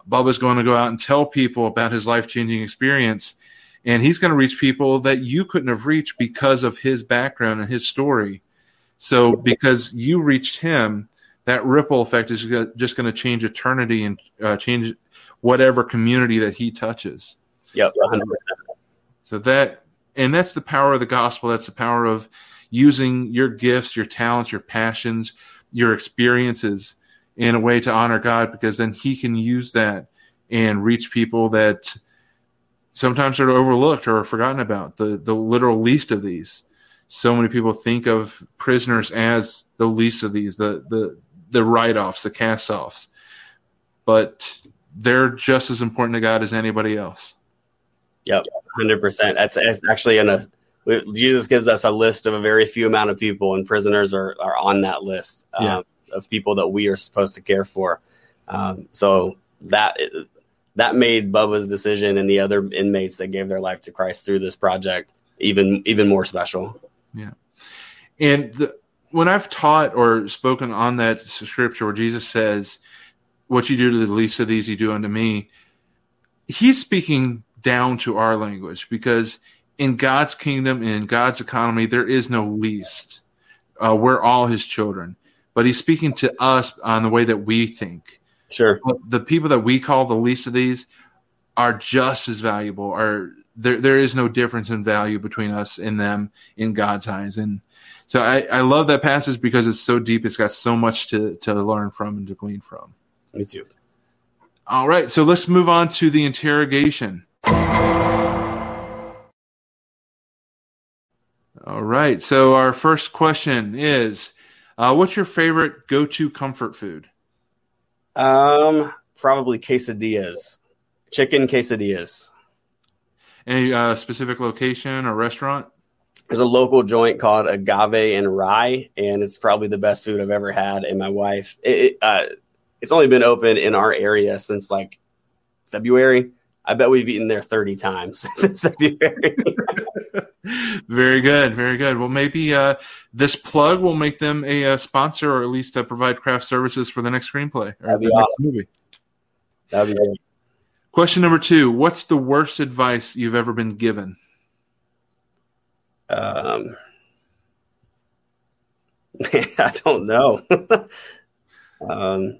Bubba's going to go out and tell people about his life changing experience and he's going to reach people that you couldn't have reached because of his background and his story. So because you reached him, that ripple effect is just going to change eternity and uh, change whatever community that he touches. Yep, 100%. So that and that's the power of the gospel. That's the power of using your gifts, your talents, your passions, your experiences in a way to honor God because then he can use that and reach people that sometimes are overlooked or forgotten about. The the literal least of these. So many people think of prisoners as the least of these, the the the write offs, the cast offs, but they're just as important to God as anybody else. Yep, hundred percent. That's, that's actually in a Jesus gives us a list of a very few amount of people, and prisoners are are on that list um, yeah. of people that we are supposed to care for. Um, so that that made Bubba's decision and the other inmates that gave their life to Christ through this project even even more special. Yeah, and the, when I've taught or spoken on that scripture where Jesus says, "What you do to the least of these, you do unto me," he's speaking down to our language because in God's kingdom and in God's economy, there is no least. Uh, we're all His children, but He's speaking to us on the way that we think Sure. But the people that we call the least of these are just as valuable, are there there is no difference in value between us and them in God's eyes. And so I, I love that passage because it's so deep. It's got so much to to learn from and to glean from. Me too. All right, so let's move on to the interrogation. All right, so our first question is uh, What's your favorite go to comfort food? Um, probably quesadillas, chicken quesadillas. Any uh, specific location or restaurant? There's a local joint called Agave and Rye, and it's probably the best food I've ever had. And my wife, it, it, uh, it's only been open in our area since like February. I bet we've eaten there 30 times since February. very good, very good. Well, maybe uh, this plug will make them a, uh, sponsor or at least uh, provide craft services for the next screenplay. That'd be awesome. Movie. That'd be great. Question number two What's the worst advice you've ever been given? Um, I don't know. um,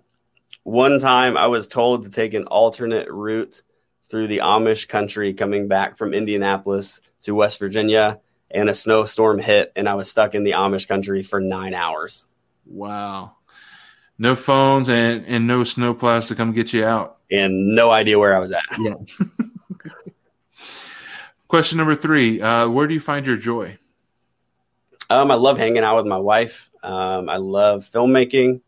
one time I was told to take an alternate route through the Amish country coming back from Indianapolis to West Virginia, and a snowstorm hit, and I was stuck in the Amish country for nine hours. Wow. No phones and, and no snowplows to come get you out. And no idea where I was at. Yeah. Question number three uh, Where do you find your joy? Um, I love hanging out with my wife. Um, I love filmmaking.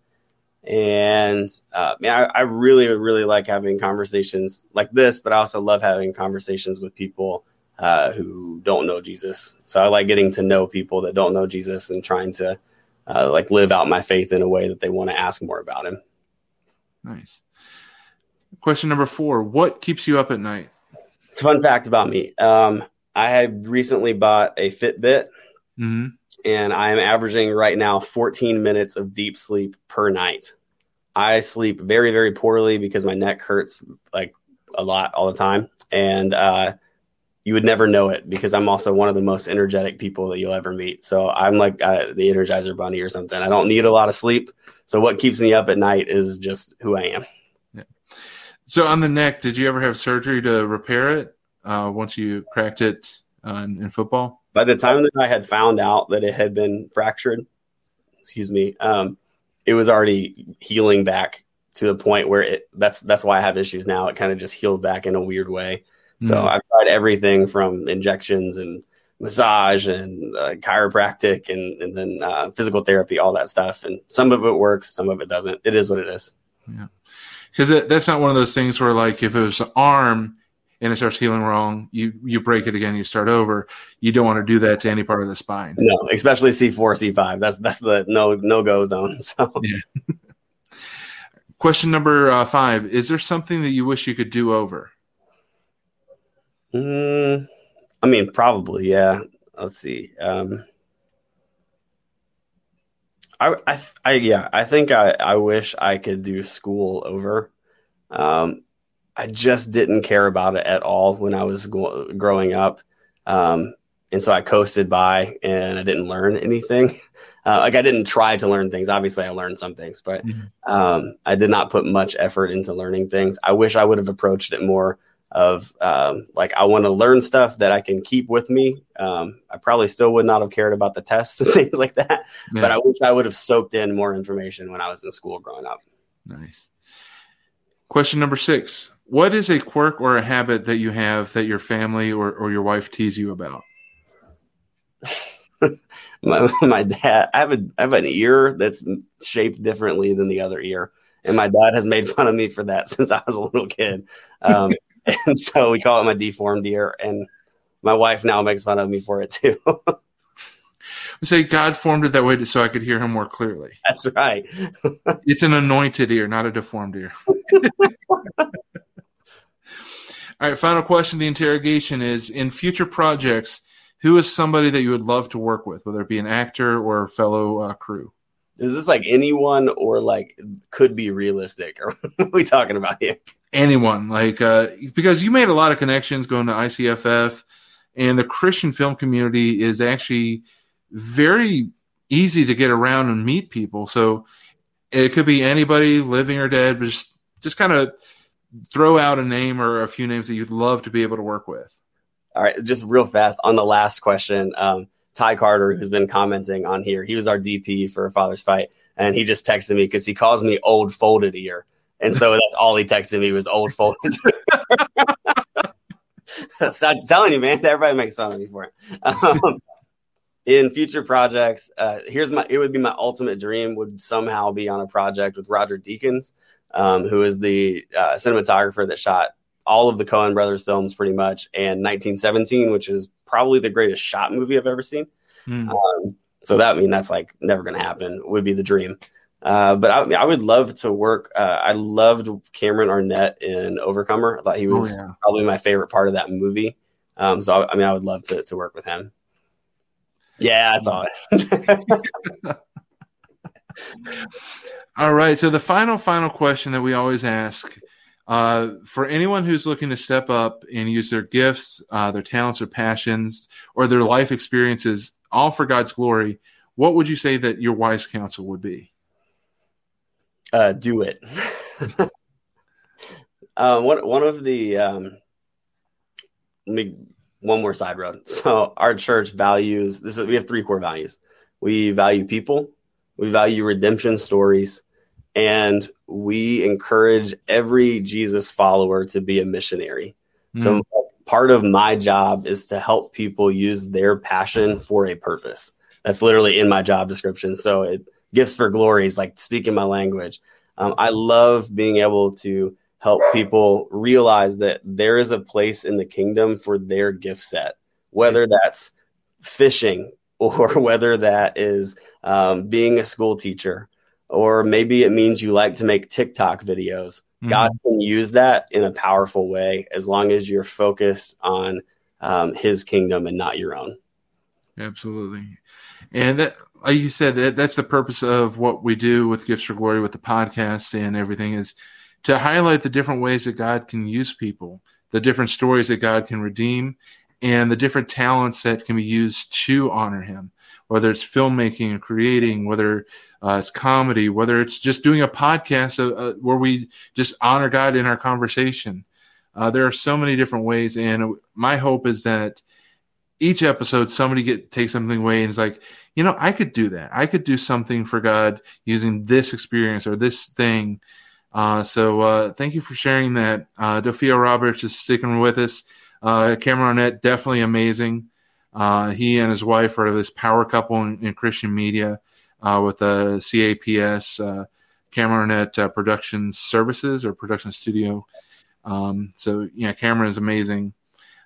And uh, man, I, I, really, really like having conversations like this, but I also love having conversations with people uh, who don't know Jesus. So I like getting to know people that don't know Jesus and trying to uh, like live out my faith in a way that they want to ask more about him. Nice. Question number four What keeps you up at night? It's a fun fact about me. Um, I had recently bought a Fitbit, mm-hmm. and I am averaging right now 14 minutes of deep sleep per night. I sleep very, very poorly because my neck hurts like a lot all the time. And uh, you would never know it because I'm also one of the most energetic people that you'll ever meet. So I'm like uh, the Energizer Bunny or something. I don't need a lot of sleep. So what keeps me up at night is just who I am. So on the neck, did you ever have surgery to repair it uh, once you cracked it uh, in, in, football? By the time that I had found out that it had been fractured, excuse me, um, it was already healing back to the point where it. That's that's why I have issues now. It kind of just healed back in a weird way. So mm. I've tried everything from injections and massage and uh, chiropractic and, and then uh, physical therapy, all that stuff. And some of it works, some of it doesn't. It is what it is. Yeah because that's not one of those things where like if it was an arm and it starts healing wrong, you you break it again, you start over. You don't want to do that to any part of the spine. No, especially C four, C five. That's that's the no no go zone. So. Yeah. Question number uh, five: Is there something that you wish you could do over? Mm, I mean, probably, yeah. Let's see. Um, I, I, I, yeah, I think I, I wish I could do school over. Um, I just didn't care about it at all when I was go- growing up. Um, and so I coasted by and I didn't learn anything. Uh, like I didn't try to learn things. Obviously, I learned some things, but mm-hmm. um, I did not put much effort into learning things. I wish I would have approached it more of um, like I want to learn stuff that I can keep with me. Um, I probably still would not have cared about the tests and things like that, yeah. but I wish I would have soaked in more information when I was in school growing up. Nice. Question number six: What is a quirk or a habit that you have that your family or, or your wife tease you about? my, my dad, I have a I have an ear that's shaped differently than the other ear, and my dad has made fun of me for that since I was a little kid. Um, and so we call it my deformed ear. And my wife now makes fun of me for it too. we say God formed it that way so I could hear him more clearly. That's right. it's an anointed ear, not a deformed ear. All right, final question. The interrogation is in future projects, who is somebody that you would love to work with, whether it be an actor or a fellow uh, crew? Is this like anyone or like could be realistic? Or what are we talking about here? anyone like uh, because you made a lot of connections going to ICFF and the Christian film community is actually very easy to get around and meet people. So it could be anybody living or dead, but just just kind of throw out a name or a few names that you'd love to be able to work with. All right, just real fast on the last question. Um, Ty Carter, who's been commenting on here, he was our DP for Father's Fight, and he just texted me because he calls me old folded ear, and so that's all he texted me was old folded. so I'm telling you, man, everybody makes fun of me for it. Um, in future projects, uh, here's my it would be my ultimate dream would somehow be on a project with Roger Deakins, um, who is the uh, cinematographer that shot all of the Coen brothers films pretty much and 1917, which is probably the greatest shot movie I've ever seen. Mm. Um, so that I mean that's like never going to happen. Would be the dream. Uh, but I, I, would love to work. Uh, I loved Cameron Arnett in Overcomer. I thought he oh, was oh, yeah. probably my favorite part of that movie. Um, so I, I, mean, I would love to, to work with him. Yeah, I saw it. All right. So the final, final question that we always ask uh, for anyone who's looking to step up and use their gifts, uh, their talents or passions, or their life experiences, all for God's glory, what would you say that your wise counsel would be? Uh, do it. um, one one of the um, let me one more side road. So our church values this. Is, we have three core values. We value people. We value redemption stories, and we encourage every Jesus follower to be a missionary. Mm. So part of my job is to help people use their passion for a purpose. That's literally in my job description. So it gifts for glory is like speaking my language. Um, I love being able to help people realize that there is a place in the kingdom for their gift set, whether that's fishing or whether that is um, being a school teacher, or maybe it means you like to make TikTok videos. Mm-hmm. God can use that in a powerful way as long as you're focused on um, His kingdom and not your own. Absolutely, and that like you said, that, that's the purpose of what we do with Gifts for Glory, with the podcast and everything, is to highlight the different ways that God can use people, the different stories that God can redeem, and the different talents that can be used to honor Him. Whether it's filmmaking and creating, whether uh, it's comedy, whether it's just doing a podcast uh, uh, where we just honor God in our conversation. Uh, there are so many different ways, and my hope is that each episode somebody get take something away and is like, you know, I could do that. I could do something for God using this experience or this thing. Uh, so uh, thank you for sharing that. Uh, Delphia Roberts is sticking with us. Uh, Cameron Arnett, definitely amazing. Uh, he and his wife are this power couple in, in Christian media uh, with a CAPS, uh, Cameron Arnett uh, Production Services or Production Studio. Um, so yeah, Cameron is amazing.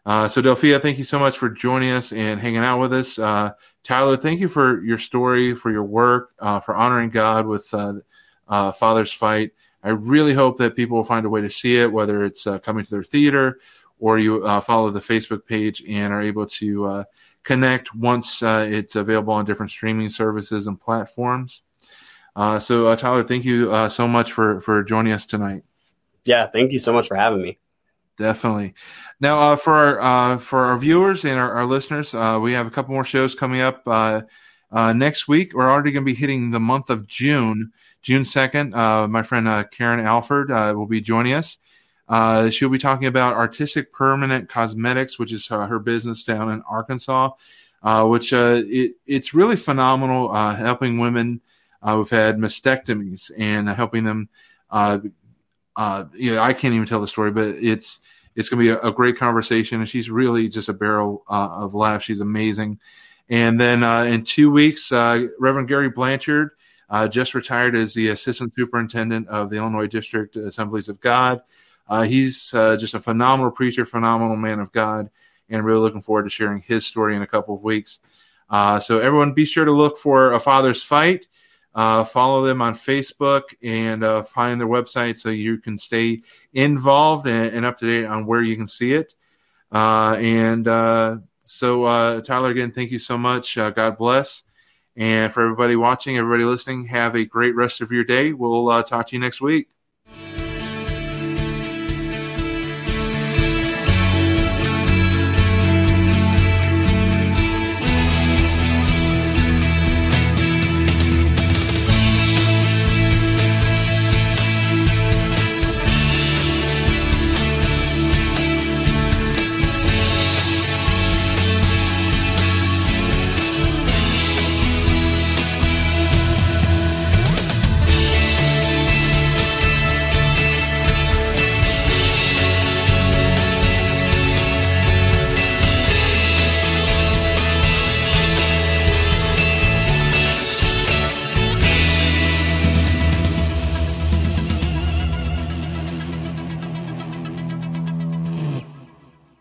Uh, so Delphia, thank you so much for joining us and hanging out with us. Uh, Tyler, thank you for your story, for your work, uh, for honoring God with uh, uh, Father's Fight. I really hope that people will find a way to see it, whether it's uh, coming to their theater or you follow the Facebook page and are able to connect once it's available on different streaming services and platforms. so Tyler, thank you so much for for joining us tonight. Yeah, thank you so much for having me. Definitely. Now, uh, for our uh, for our viewers and our, our listeners, uh, we have a couple more shows coming up uh, uh, next week. We're already going to be hitting the month of June, June second. Uh, my friend Karen Alford will be joining us. She'll be talking about artistic permanent cosmetics, which is her business down in Arkansas. which it, it's really phenomenal, helping women who've had mastectomies and helping them uh, you know, I can't even tell the story, but it's it's going to be a, a, great conversation. And she's really just a barrel uh, of laughs. She's amazing. And then uh, in two weeks, uh, Reverend Gary Blanchard uh, just retired as the assistant superintendent of the Illinois District Assemblies of God. Uh, he's uh, just a phenomenal preacher, phenomenal man of God, and really looking forward to sharing his story in a couple of weeks. so everyone, be sure to look for a Father's Fight. Uh, follow them on Facebook and uh, find their website so you can stay involved and, and, up to date on where you can see it. Uh, and uh, so, uh, Tyler, again, thank you so much. Uh, God bless. And for everybody watching, everybody listening, have a great rest of your day. We'll talk to you next week.